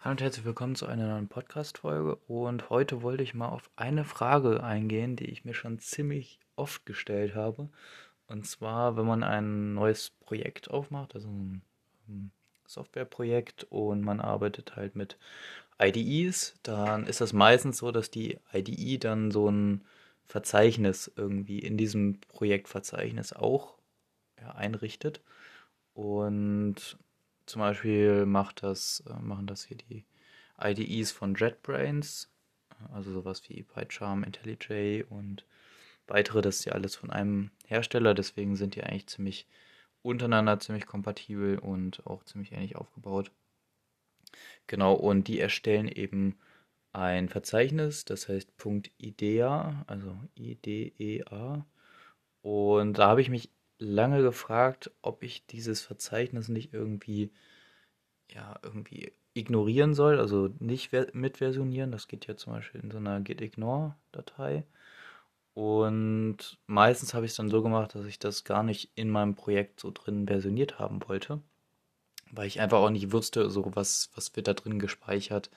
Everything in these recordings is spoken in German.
Hallo und herzlich willkommen zu einer neuen Podcast-Folge. Und heute wollte ich mal auf eine Frage eingehen, die ich mir schon ziemlich oft gestellt habe. Und zwar, wenn man ein neues Projekt aufmacht, also ein ähm, Softwareprojekt und man arbeitet halt mit IDEs, dann ist das meistens so, dass die IDE dann so ein Verzeichnis irgendwie in diesem Projektverzeichnis auch ja, einrichtet. Und zum Beispiel macht das, äh, machen das hier die IDEs von JetBrains, also sowas wie PyCharm, IntelliJ und weitere. Das ist ja alles von einem Hersteller, deswegen sind die eigentlich ziemlich untereinander ziemlich kompatibel und auch ziemlich ähnlich aufgebaut. Genau, und die erstellen eben ein Verzeichnis, das heißt .idea, also IDEA. Und da habe ich mich lange gefragt, ob ich dieses Verzeichnis nicht irgendwie, ja, irgendwie ignorieren soll, also nicht mitversionieren. Das geht ja zum Beispiel in so einer gitignore-Datei. Und meistens habe ich es dann so gemacht, dass ich das gar nicht in meinem Projekt so drin versioniert haben wollte, weil ich einfach auch nicht wusste, so was, was wird da drin gespeichert.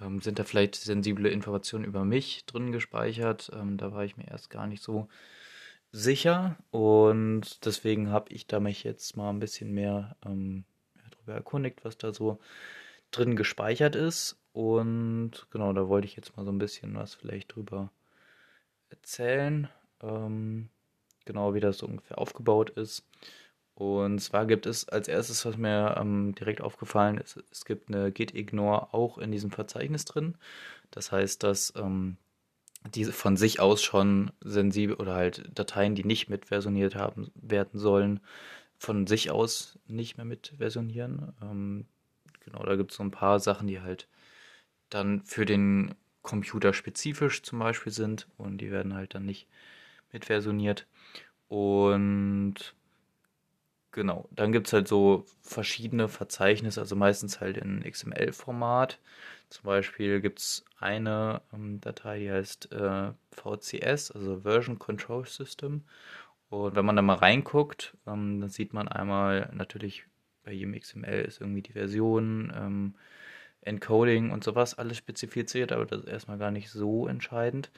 Ähm, sind da vielleicht sensible Informationen über mich drin gespeichert? Ähm, da war ich mir erst gar nicht so sicher und deswegen habe ich da mich jetzt mal ein bisschen mehr ähm, darüber erkundigt, was da so drin gespeichert ist. Und genau, da wollte ich jetzt mal so ein bisschen was vielleicht drüber erzählen. Ähm, genau, wie das so ungefähr aufgebaut ist. Und zwar gibt es als erstes, was mir ähm, direkt aufgefallen ist, es gibt eine git-ignore auch in diesem Verzeichnis drin. Das heißt, dass ähm, diese von sich aus schon sensibel oder halt Dateien, die nicht mitversioniert haben werden sollen, von sich aus nicht mehr mitversionieren. Ähm, genau, da gibt es so ein paar Sachen, die halt dann für den Computer spezifisch zum Beispiel sind und die werden halt dann nicht mitversioniert. Und genau, dann gibt es halt so verschiedene Verzeichnisse, also meistens halt in XML-Format. Zum Beispiel gibt es eine ähm, Datei, die heißt äh, VCS, also Version Control System. Und wenn man da mal reinguckt, ähm, dann sieht man einmal natürlich bei jedem XML ist irgendwie die Version, ähm, Encoding und sowas alles spezifiziert, aber das ist erstmal gar nicht so entscheidend.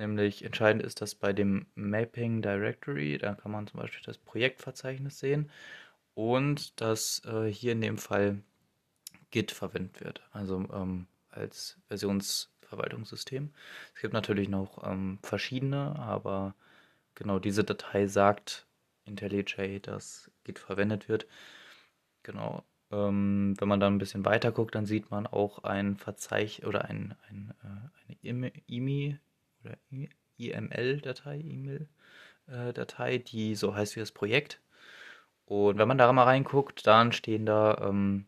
Nämlich entscheidend ist das bei dem Mapping Directory, da kann man zum Beispiel das Projektverzeichnis sehen und dass äh, hier in dem Fall Git verwendet wird, also ähm, als Versionsverwaltungssystem. Es gibt natürlich noch ähm, verschiedene, aber genau diese Datei sagt IntelliJ, dass Git verwendet wird. Genau. Ähm, wenn man dann ein bisschen weiter guckt, dann sieht man auch ein Verzeichnis oder ein, ein, äh, eine IMI oder IML-Datei, E-Mail-Datei, die so heißt wie das Projekt. Und wenn man da mal reinguckt, dann stehen da ähm,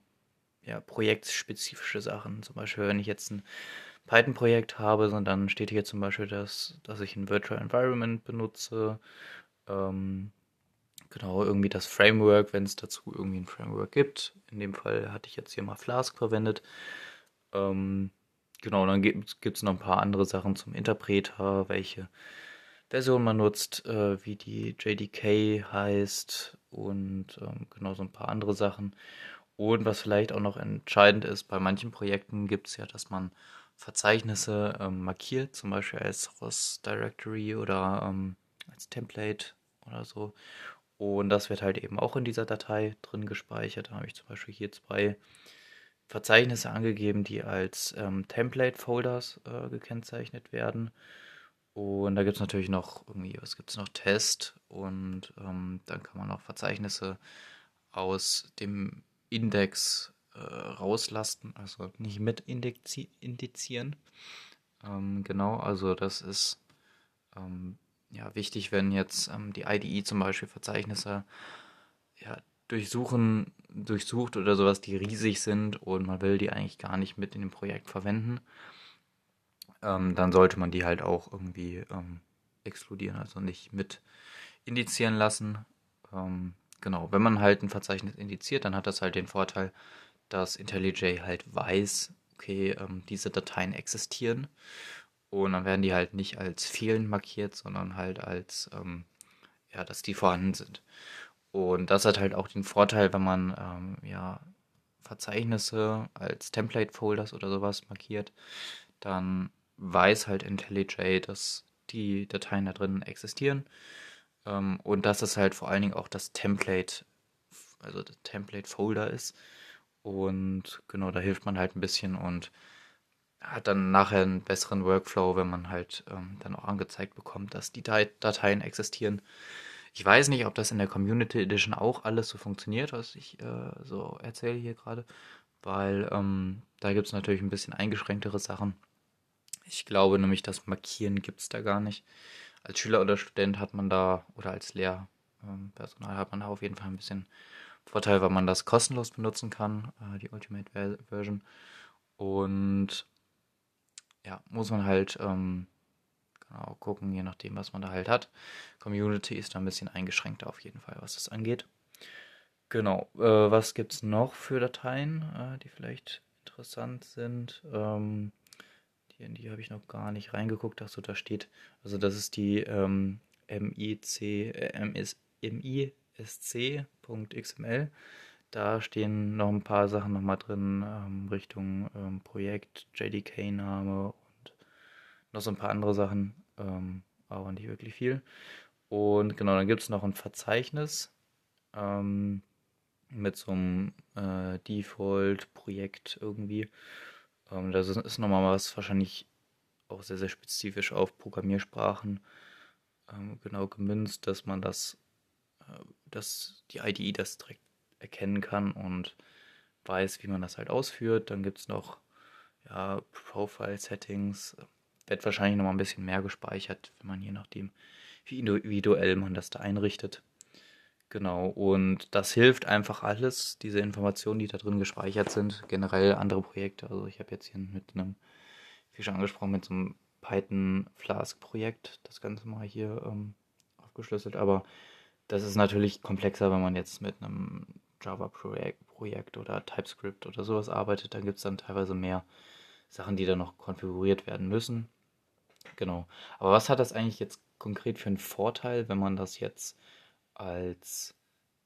ja, projektspezifische Sachen. Zum Beispiel, wenn ich jetzt ein Python-Projekt habe, dann steht hier zum Beispiel, dass, dass ich ein Virtual Environment benutze. Ähm, genau, irgendwie das Framework, wenn es dazu irgendwie ein Framework gibt. In dem Fall hatte ich jetzt hier mal Flask verwendet. Ähm, genau, dann gibt es noch ein paar andere Sachen zum Interpreter, welche Version man nutzt, äh, wie die JDK heißt und ähm, genau so ein paar andere Sachen. Und was vielleicht auch noch entscheidend ist, bei manchen Projekten gibt es ja, dass man Verzeichnisse ähm, markiert, zum Beispiel als Source Directory oder ähm, als Template oder so. Und das wird halt eben auch in dieser Datei drin gespeichert. Da habe ich zum Beispiel hier zwei Verzeichnisse angegeben, die als ähm, Template-Folders äh, gekennzeichnet werden. Und da gibt es natürlich noch irgendwie, was gibt es noch? Test und ähm, dann kann man auch Verzeichnisse aus dem Index äh, rauslasten, also nicht mit indizieren. Ähm, genau, also das ist ähm, ja wichtig, wenn jetzt ähm, die IDE zum Beispiel Verzeichnisse ja, durchsuchen, durchsucht oder sowas, die riesig sind und man will die eigentlich gar nicht mit in dem Projekt verwenden, ähm, dann sollte man die halt auch irgendwie ähm, exkludieren, also nicht mit indizieren lassen. Ähm, Genau, wenn man halt ein Verzeichnis indiziert, dann hat das halt den Vorteil, dass IntelliJ halt weiß, okay, ähm, diese Dateien existieren. Und dann werden die halt nicht als fehlend markiert, sondern halt als, ähm, ja, dass die vorhanden sind. Und das hat halt auch den Vorteil, wenn man ähm, ja Verzeichnisse als Template-Folders oder sowas markiert, dann weiß halt IntelliJ, dass die Dateien da drin existieren. Ähm, und dass es halt vor allen Dingen auch das Template, also der Template-Folder ist. Und genau, da hilft man halt ein bisschen und hat dann nachher einen besseren Workflow, wenn man halt ähm, dann auch angezeigt bekommt, dass die Dateien existieren. Ich weiß nicht, ob das in der Community Edition auch alles so funktioniert, was ich äh, so erzähle hier gerade, weil ähm, da gibt es natürlich ein bisschen eingeschränktere Sachen. Ich glaube nämlich, das Markieren gibt es da gar nicht. Als Schüler oder Student hat man da, oder als Lehrpersonal hat man da auf jeden Fall ein bisschen Vorteil, weil man das kostenlos benutzen kann, äh, die Ultimate Version. Und ja, muss man halt ähm, genau gucken, je nachdem, was man da halt hat. Community ist da ein bisschen eingeschränkter auf jeden Fall, was das angeht. Genau, äh, was gibt es noch für Dateien, äh, die vielleicht interessant sind? Ähm, die, die habe ich noch gar nicht reingeguckt. Achso, da steht, also das ist die ähm, MIC, äh, MISC.xml. Da stehen noch ein paar Sachen nochmal drin, ähm, Richtung ähm, Projekt, JDK-Name und noch so ein paar andere Sachen, ähm, aber nicht wirklich viel. Und genau, dann gibt es noch ein Verzeichnis ähm, mit so einem äh, Default-Projekt irgendwie. Ähm, das ist, ist nochmal was wahrscheinlich auch sehr, sehr spezifisch auf Programmiersprachen ähm, genau gemünzt, dass man das, äh, dass die IDE das direkt erkennen kann und weiß, wie man das halt ausführt. Dann gibt es noch ja, Profile-Settings. Wird wahrscheinlich noch mal ein bisschen mehr gespeichert, wenn man je nachdem, wie individuell man das da einrichtet. Genau, und das hilft einfach alles, diese Informationen, die da drin gespeichert sind, generell andere Projekte. Also ich habe jetzt hier mit einem, wie schon angesprochen, mit so einem Python Flask Projekt das Ganze mal hier ähm, aufgeschlüsselt, aber das ist natürlich komplexer, wenn man jetzt mit einem Java-Projekt oder TypeScript oder sowas arbeitet, dann gibt es dann teilweise mehr Sachen, die dann noch konfiguriert werden müssen. Genau. Aber was hat das eigentlich jetzt konkret für einen Vorteil, wenn man das jetzt als,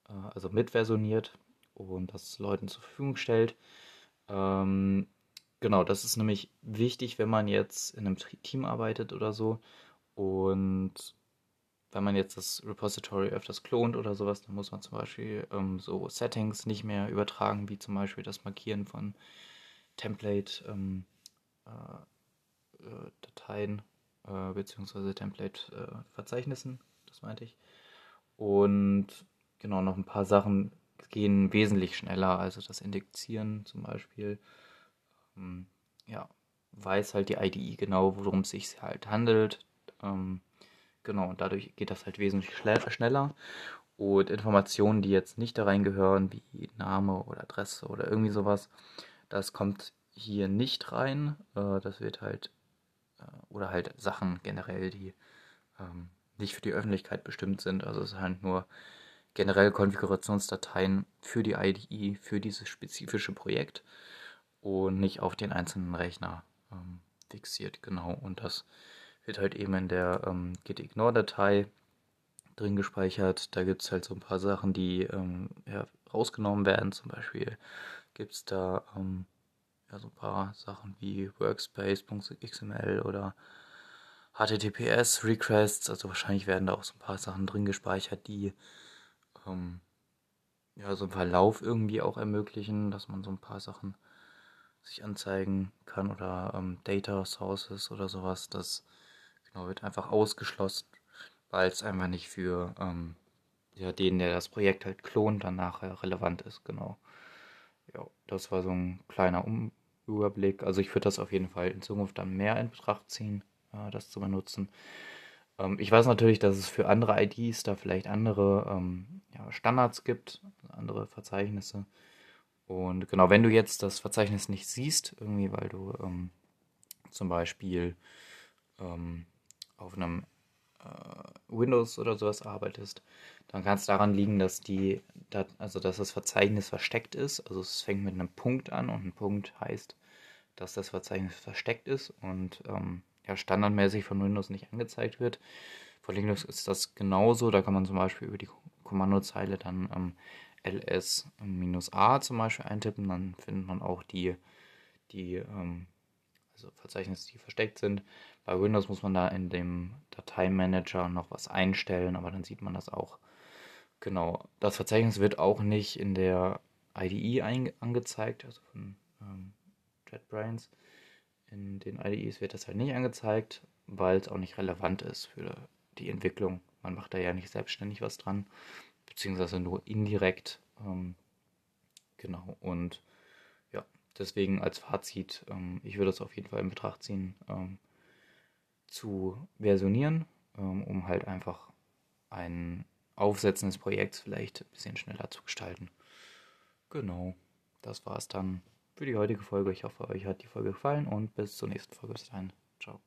äh, also mitversioniert und das Leuten zur Verfügung stellt? Ähm, genau, das ist nämlich wichtig, wenn man jetzt in einem Team arbeitet oder so und wenn man jetzt das Repository öfters klont oder sowas, dann muss man zum Beispiel ähm, so Settings nicht mehr übertragen, wie zum Beispiel das Markieren von Template-Dateien ähm, äh, äh, beziehungsweise Template-Verzeichnissen, äh, das meinte ich. Und genau, noch ein paar Sachen gehen wesentlich schneller, also das Indexieren zum Beispiel. Ähm, ja, weiß halt die IDE genau, worum es sich halt handelt. Ähm, Genau, und dadurch geht das halt wesentlich schneller. Und Informationen, die jetzt nicht da reingehören, wie Name oder Adresse oder irgendwie sowas, das kommt hier nicht rein. Äh, das wird halt, oder halt Sachen generell, die ähm, nicht für die Öffentlichkeit bestimmt sind. Also es sind halt nur generell Konfigurationsdateien für die IDE, für dieses spezifische Projekt und nicht auf den einzelnen Rechner ähm, fixiert. Genau, und das wird halt eben in der ähm, gitignore-Datei drin gespeichert. Da gibt es halt so ein paar Sachen, die ähm, ja, rausgenommen werden. Zum Beispiel gibt es da ähm, ja, so ein paar Sachen wie Workspace.xml oder HTTPS Requests. Also wahrscheinlich werden da auch so ein paar Sachen drin gespeichert, die ähm, ja so einen Verlauf irgendwie auch ermöglichen, dass man so ein paar Sachen sich anzeigen kann oder ähm, Data Sources oder sowas. Das Genau, wird einfach ausgeschlossen, weil es einfach nicht für ähm, ja, den, der das Projekt halt klont, dann nachher relevant ist. Genau. Ja, das war so ein kleiner um Überblick. Also ich würde das auf jeden Fall in Zukunft dann mehr in Betracht ziehen, äh, das zu benutzen. Ähm, ich weiß natürlich, dass es für andere IDs da vielleicht andere ähm, ja, Standards gibt, andere Verzeichnisse. Und genau, wenn du jetzt das Verzeichnis nicht siehst, irgendwie, weil du ähm, zum Beispiel ähm, auf einem äh, Windows oder sowas arbeitest, dann kann es daran liegen, dass die, also dass das Verzeichnis versteckt ist. Also es fängt mit einem Punkt an und ein Punkt heißt, dass das Verzeichnis versteckt ist und ähm, ja, standardmäßig von Windows nicht angezeigt wird. Von Linux ist das genauso. Da kann man zum Beispiel über die Kommandozeile dann ähm, ls-a zum Beispiel eintippen, dann findet man auch die, die ähm, also Verzeichnisse, die versteckt sind. Bei Windows muss man da in dem Dateimanager noch was einstellen, aber dann sieht man das auch. Genau, das Verzeichnis wird auch nicht in der IDE angezeigt, also von ähm, JetBrains. In den IDEs wird das halt nicht angezeigt, weil es auch nicht relevant ist für die Entwicklung. Man macht da ja nicht selbstständig was dran, beziehungsweise nur indirekt. Ähm, genau, und ja, deswegen als Fazit, ähm, ich würde es auf jeden Fall in Betracht ziehen, ähm, zu versionieren, ähm, um halt einfach ein Aufsetzen des Projekts vielleicht ein bisschen schneller zu gestalten. Genau, das war es dann für die heutige Folge. Ich hoffe, euch hat die Folge gefallen und bis zur nächsten Folge. Bis dahin. Ciao.